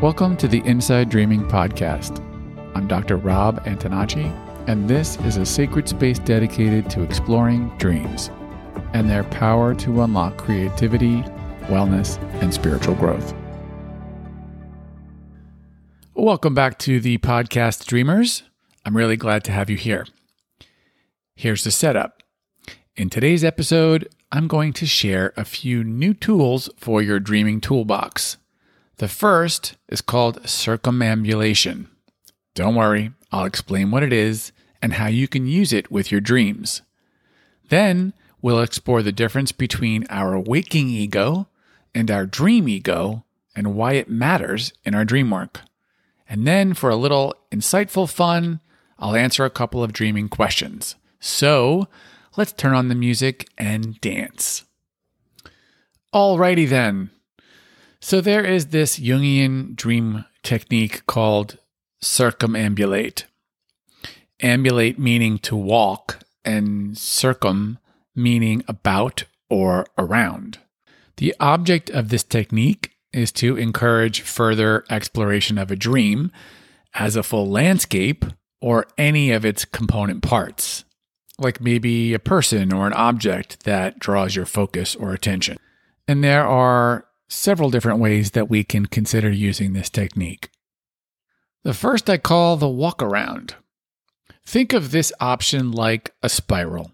Welcome to the Inside Dreaming Podcast. I'm Dr. Rob Antonacci, and this is a sacred space dedicated to exploring dreams and their power to unlock creativity, wellness, and spiritual growth. Welcome back to the podcast, Dreamers. I'm really glad to have you here. Here's the setup. In today's episode, I'm going to share a few new tools for your dreaming toolbox. The first is called circumambulation. Don't worry, I'll explain what it is and how you can use it with your dreams. Then we'll explore the difference between our waking ego and our dream ego and why it matters in our dream work. And then for a little insightful fun, I'll answer a couple of dreaming questions. So let's turn on the music and dance. Alrighty then. So there is this Jungian dream technique called circumambulate. Ambulate meaning to walk, and circum meaning about or around. The object of this technique is to encourage further exploration of a dream as a full landscape or any of its component parts, like maybe a person or an object that draws your focus or attention. And there are several different ways that we can consider using this technique. The first I call the walk around. Think of this option like a spiral.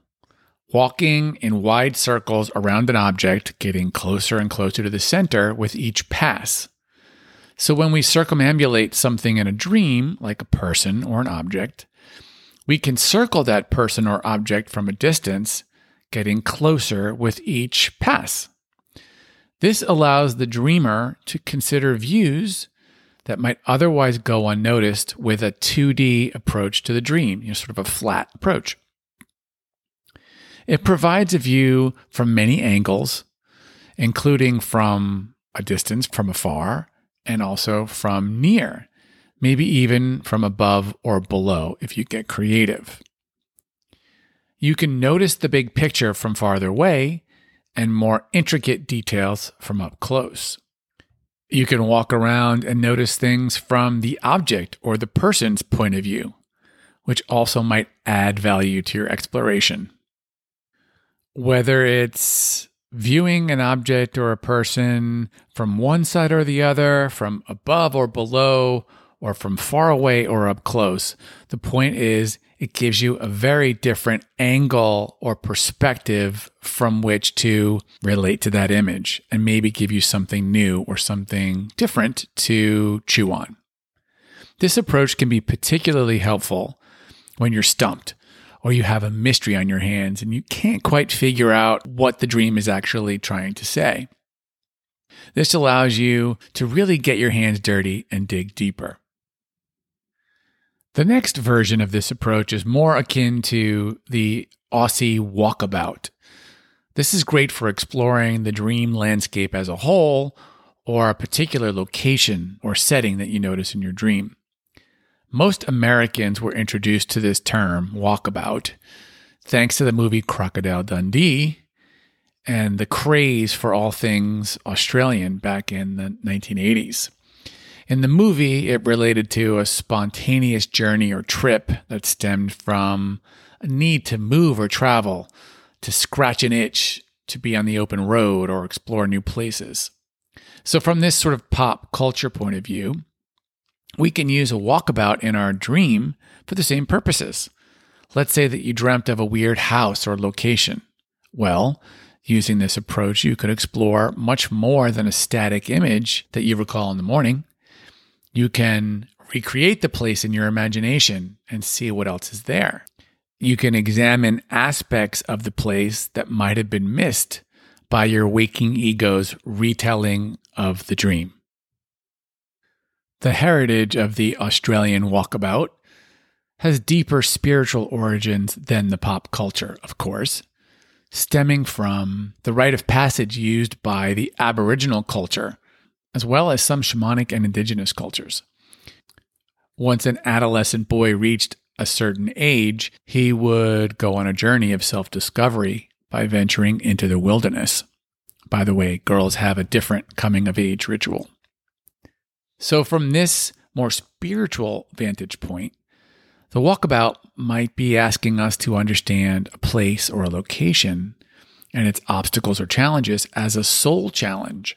Walking in wide circles around an object, getting closer and closer to the center with each pass. So when we circumambulate something in a dream, like a person or an object, we can circle that person or object from a distance, getting closer with each pass. This allows the dreamer to consider views that might otherwise go unnoticed with a 2D approach to the dream, you know, sort of a flat approach. It provides a view from many angles, including from a distance, from afar, and also from near, maybe even from above or below if you get creative. You can notice the big picture from farther away and more intricate details from up close. You can walk around and notice things from the object or the person's point of view, which also might add value to your exploration. Whether it's viewing an object or a person from one side or the other, from above or below, or from far away or up close, the point is it gives you a very different angle or perspective from which to relate to that image and maybe give you something new or something different to chew on. This approach can be particularly helpful when you're stumped or you have a mystery on your hands and you can't quite figure out what the dream is actually trying to say. This allows you to really get your hands dirty and dig deeper. The next version of this approach is more akin to the Aussie walkabout. This is great for exploring the dream landscape as a whole or a particular location or setting that you notice in your dream. Most Americans were introduced to this term, walkabout, thanks to the movie Crocodile Dundee and the craze for all things Australian back in the 1980s. In the movie, it related to a spontaneous journey or trip that stemmed from a need to move or travel, to scratch an itch, to be on the open road or explore new places. So, from this sort of pop culture point of view, we can use a walkabout in our dream for the same purposes. Let's say that you dreamt of a weird house or location. Well, using this approach, you could explore much more than a static image that you recall in the morning. You can recreate the place in your imagination and see what else is there. You can examine aspects of the place that might have been missed by your waking ego's retelling of the dream. The heritage of the Australian walkabout has deeper spiritual origins than the pop culture, of course, stemming from the rite of passage used by the Aboriginal culture as well as some shamanic and indigenous cultures. Once an adolescent boy reached a certain age, he would go on a journey of self discovery by venturing into the wilderness. By the way, girls have a different coming of age ritual. So, from this more spiritual vantage point, the walkabout might be asking us to understand a place or a location and its obstacles or challenges as a soul challenge,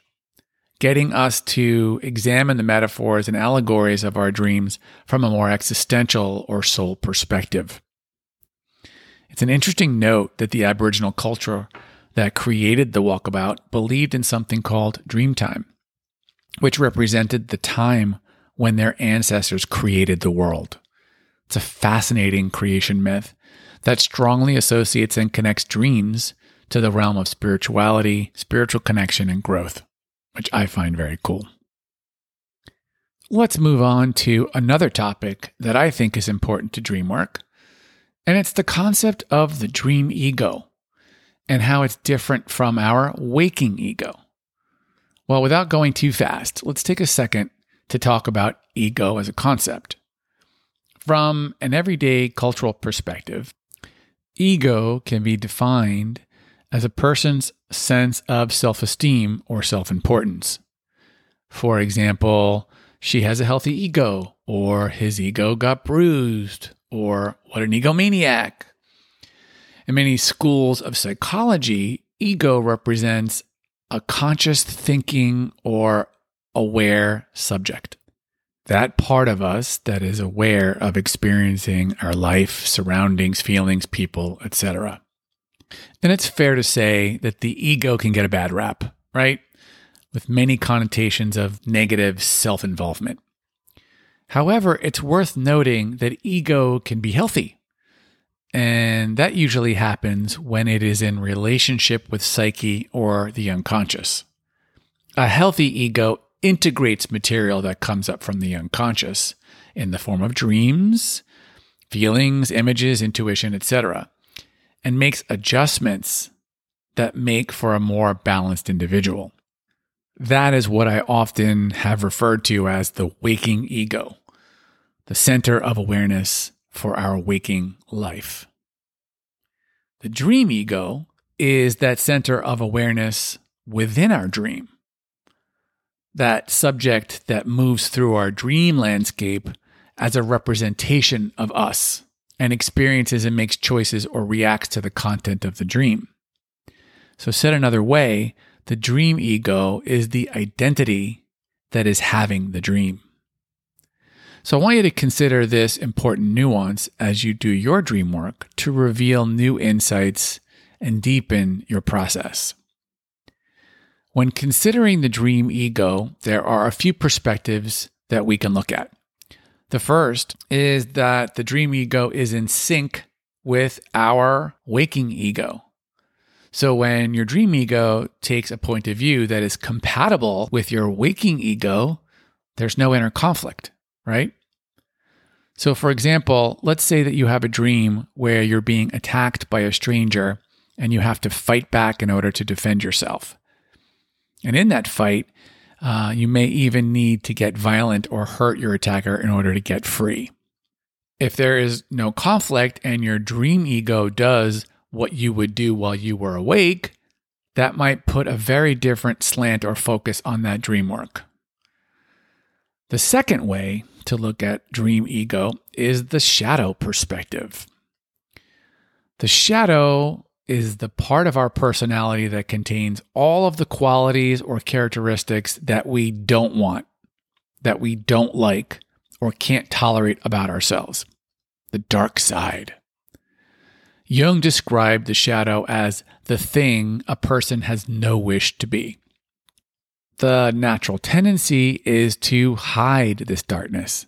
getting us to examine the metaphors and allegories of our dreams from a more existential or soul perspective. It's an interesting note that the Aboriginal culture that created the walkabout believed in something called dreamtime, which represented the time when their ancestors created the world. It's a fascinating creation myth that strongly associates and connects dreams to the realm of spirituality, spiritual connection, and growth, which I find very cool. Let's move on to another topic that I think is important to dream work, and it's the concept of the dream ego and how it's different from our waking ego. Well, without going too fast, let's take a second to talk about ego as a concept. From an everyday cultural perspective, ego can be defined as a person's sense of self esteem or self importance. For example, she has a healthy ego, or his ego got bruised, or what an egomaniac. In many schools of psychology, ego represents a conscious thinking or aware subject. That part of us that is aware of experiencing our life, surroundings, feelings, people, etc. And it's fair to say that the ego can get a bad rap, right? With many connotations of negative self involvement. However, it's worth noting that ego can be healthy. And that usually happens when it is in relationship with psyche or the unconscious. A healthy ego integrates material that comes up from the unconscious in the form of dreams, feelings, images, intuition, etc., and makes adjustments that make for a more balanced individual. That is what I often have referred to as the waking ego, the center of awareness for our waking life. The dream ego is that center of awareness within our dream that subject that moves through our dream landscape as a representation of us and experiences and makes choices or reacts to the content of the dream. So, said another way, the dream ego is the identity that is having the dream. So, I want you to consider this important nuance as you do your dream work to reveal new insights and deepen your process. When considering the dream ego, there are a few perspectives that we can look at. The first is that the dream ego is in sync with our waking ego. So when your dream ego takes a point of view that is compatible with your waking ego, there's no inner conflict, right? So, for example, let's say that you have a dream where you're being attacked by a stranger and you have to fight back in order to defend yourself. And in that fight, uh, you may even need to get violent or hurt your attacker in order to get free. If there is no conflict and your dream ego does what you would do while you were awake, that might put a very different slant or focus on that dream work. The second way to look at dream ego is the shadow perspective. The shadow is the part of our personality that contains all of the qualities or characteristics that we don't want, that we don't like, or can't tolerate about ourselves. The dark side. Jung described the shadow as the thing a person has no wish to be. The natural tendency is to hide this darkness,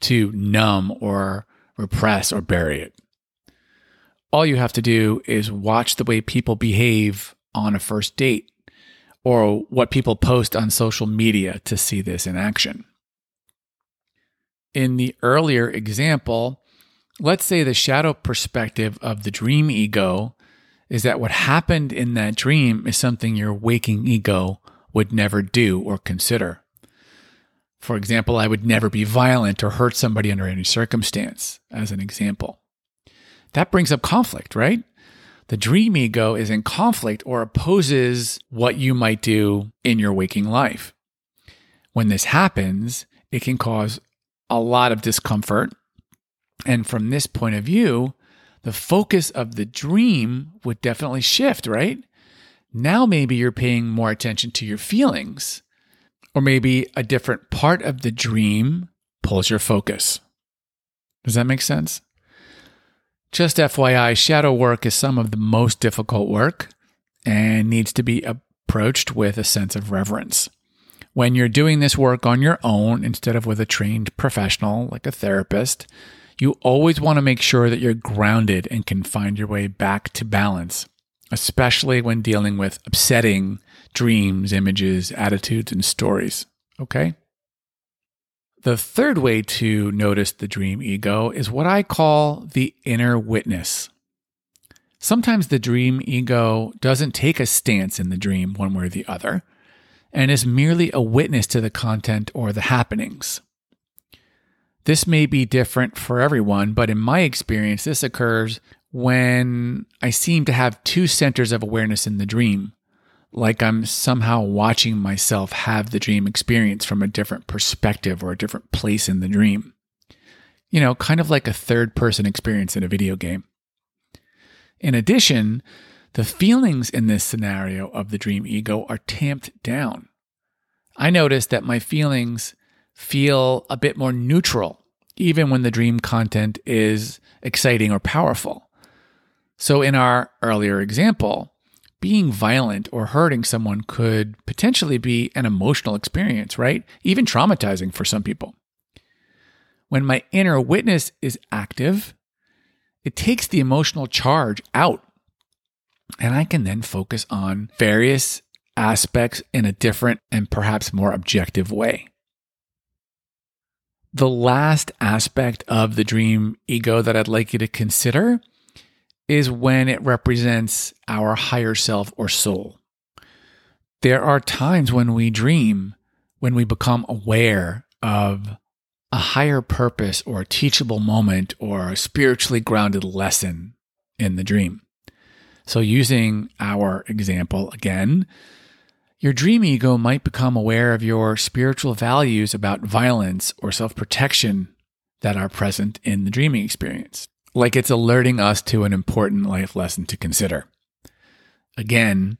to numb or repress or bury it all you have to do is watch the way people behave on a first date or what people post on social media to see this in action. In the earlier example, let's say the shadow perspective of the dream ego is that what happened in that dream is something your waking ego would never do or consider. For example, I would never be violent or hurt somebody under any circumstance, as an example that brings up conflict, right? The dream ego is in conflict or opposes what you might do in your waking life. When this happens, it can cause a lot of discomfort. And from this point of view, the focus of the dream would definitely shift, right? Now maybe you're paying more attention to your feelings, or maybe a different part of the dream pulls your focus. Does that make sense? Just FYI, shadow work is some of the most difficult work and needs to be approached with a sense of reverence. When you're doing this work on your own instead of with a trained professional like a therapist, you always want to make sure that you're grounded and can find your way back to balance, especially when dealing with upsetting dreams, images, attitudes, and stories. Okay? The third way to notice the dream ego is what I call the inner witness. Sometimes the dream ego doesn't take a stance in the dream one way or the other and is merely a witness to the content or the happenings. This may be different for everyone, but in my experience, this occurs when I seem to have two centers of awareness in the dream, like I'm somehow watching myself have the dream experience from a different perspective or a different place in the dream. You know, kind of like a third person experience in a video game. In addition, the feelings in this scenario of the dream ego are tamped down. I notice that my feelings feel a bit more neutral, even when the dream content is exciting or powerful. So, in our earlier example, being violent or hurting someone could potentially be an emotional experience, right? Even traumatizing for some people. When my inner witness is active, it takes the emotional charge out. And I can then focus on various aspects in a different and perhaps more objective way. The last aspect of the dream ego that I'd like you to consider is when it represents our higher self or soul. There are times when we dream, when we become aware of a higher purpose or a teachable moment or a spiritually grounded lesson in the dream. So, using our example again, your dream ego might become aware of your spiritual values about violence or self protection that are present in the dreaming experience like it's alerting us to an important life lesson to consider. Again,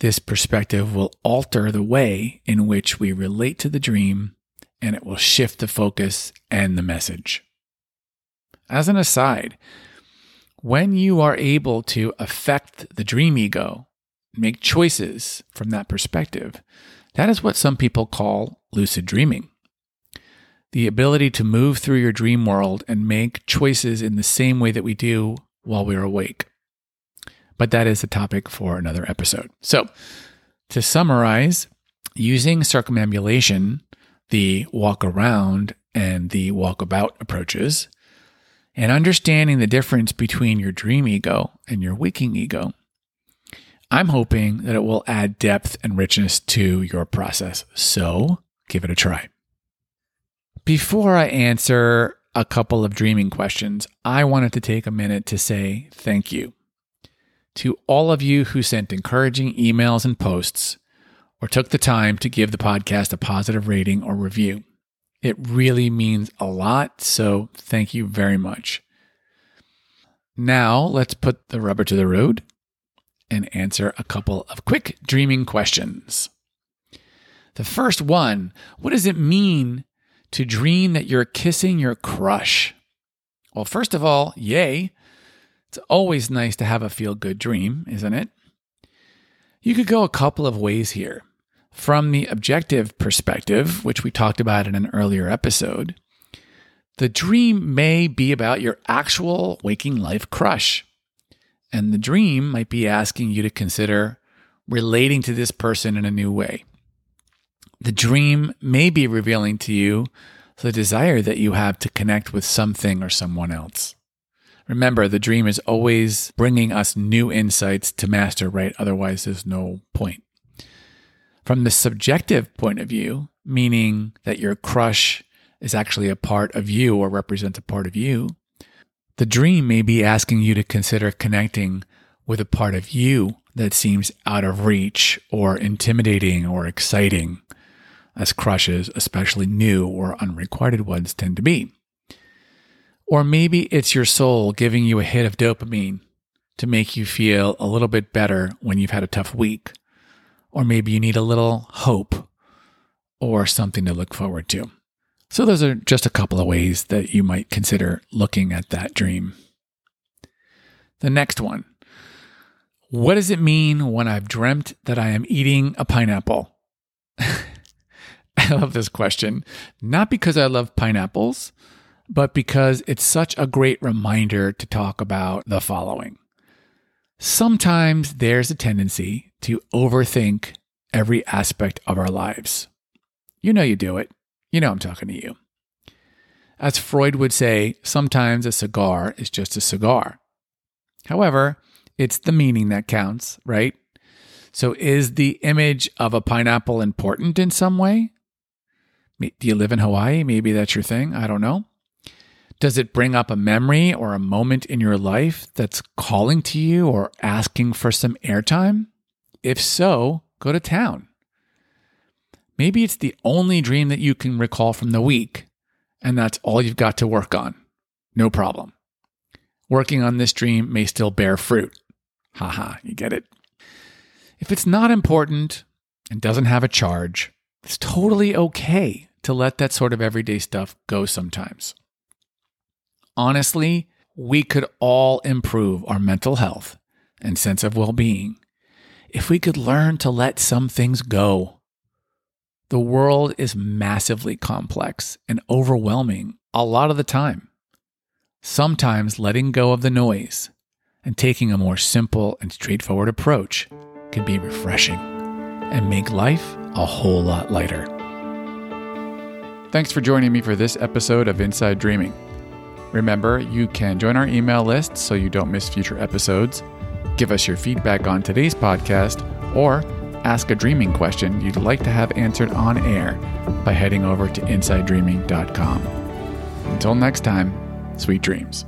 this perspective will alter the way in which we relate to the dream and it will shift the focus and the message. As an aside, when you are able to affect the dream ego, make choices from that perspective, that is what some people call lucid dreaming the ability to move through your dream world and make choices in the same way that we do while we're awake. But that is a topic for another episode. So, to summarize, using circumambulation, the walk around and the walk about approaches, and understanding the difference between your dream ego and your waking ego, I'm hoping that it will add depth and richness to your process. So, give it a try. Before I answer a couple of dreaming questions, I wanted to take a minute to say thank you to all of you who sent encouraging emails and posts or took the time to give the podcast a positive rating or review. It really means a lot, so thank you very much. Now, let's put the rubber to the road and answer a couple of quick dreaming questions. The first one What does it mean to dream that you're kissing your crush? Well, first of all, yay. It's always nice to have a feel good dream, isn't it? You could go a couple of ways here. From the objective perspective, which we talked about in an earlier episode, the dream may be about your actual waking life crush. And the dream might be asking you to consider relating to this person in a new way. The dream may be revealing to you the desire that you have to connect with something or someone else. Remember, the dream is always bringing us new insights to master, right? Otherwise, there's no point. From the subjective point of view, meaning that your crush is actually a part of you or represents a part of you, the dream may be asking you to consider connecting with a part of you that seems out of reach or intimidating or exciting as crushes, especially new or unrequited ones, tend to be. Or maybe it's your soul giving you a hit of dopamine to make you feel a little bit better when you've had a tough week. Or maybe you need a little hope or something to look forward to. So, those are just a couple of ways that you might consider looking at that dream. The next one What does it mean when I've dreamt that I am eating a pineapple? I love this question, not because I love pineapples, but because it's such a great reminder to talk about the following. Sometimes there's a tendency to overthink every aspect of our lives. You know you do it. You know I'm talking to you. As Freud would say, sometimes a cigar is just a cigar. However, it's the meaning that counts, right? So is the image of a pineapple important in some way? Do you live in Hawaii? Maybe that's your thing. I don't know. Does it bring up a memory or a moment in your life that's calling to you or asking for some airtime? If so, go to town. Maybe it's the only dream that you can recall from the week, and that's all you've got to work on. No problem. Working on this dream may still bear fruit. Haha, you get it. If it's not important and doesn't have a charge, it's totally okay to let that sort of everyday stuff go sometimes. Honestly, we could all improve our mental health and sense of well being if we could learn to let some things go. The world is massively complex and overwhelming a lot of the time. Sometimes letting go of the noise and taking a more simple and straightforward approach can be refreshing and make life a whole lot lighter. Thanks for joining me for this episode of Inside Dreaming. Remember, you can join our email list so you don't miss future episodes, give us your feedback on today's podcast, or ask a dreaming question you'd like to have answered on air by heading over to InsideDreaming.com. Until next time, sweet dreams.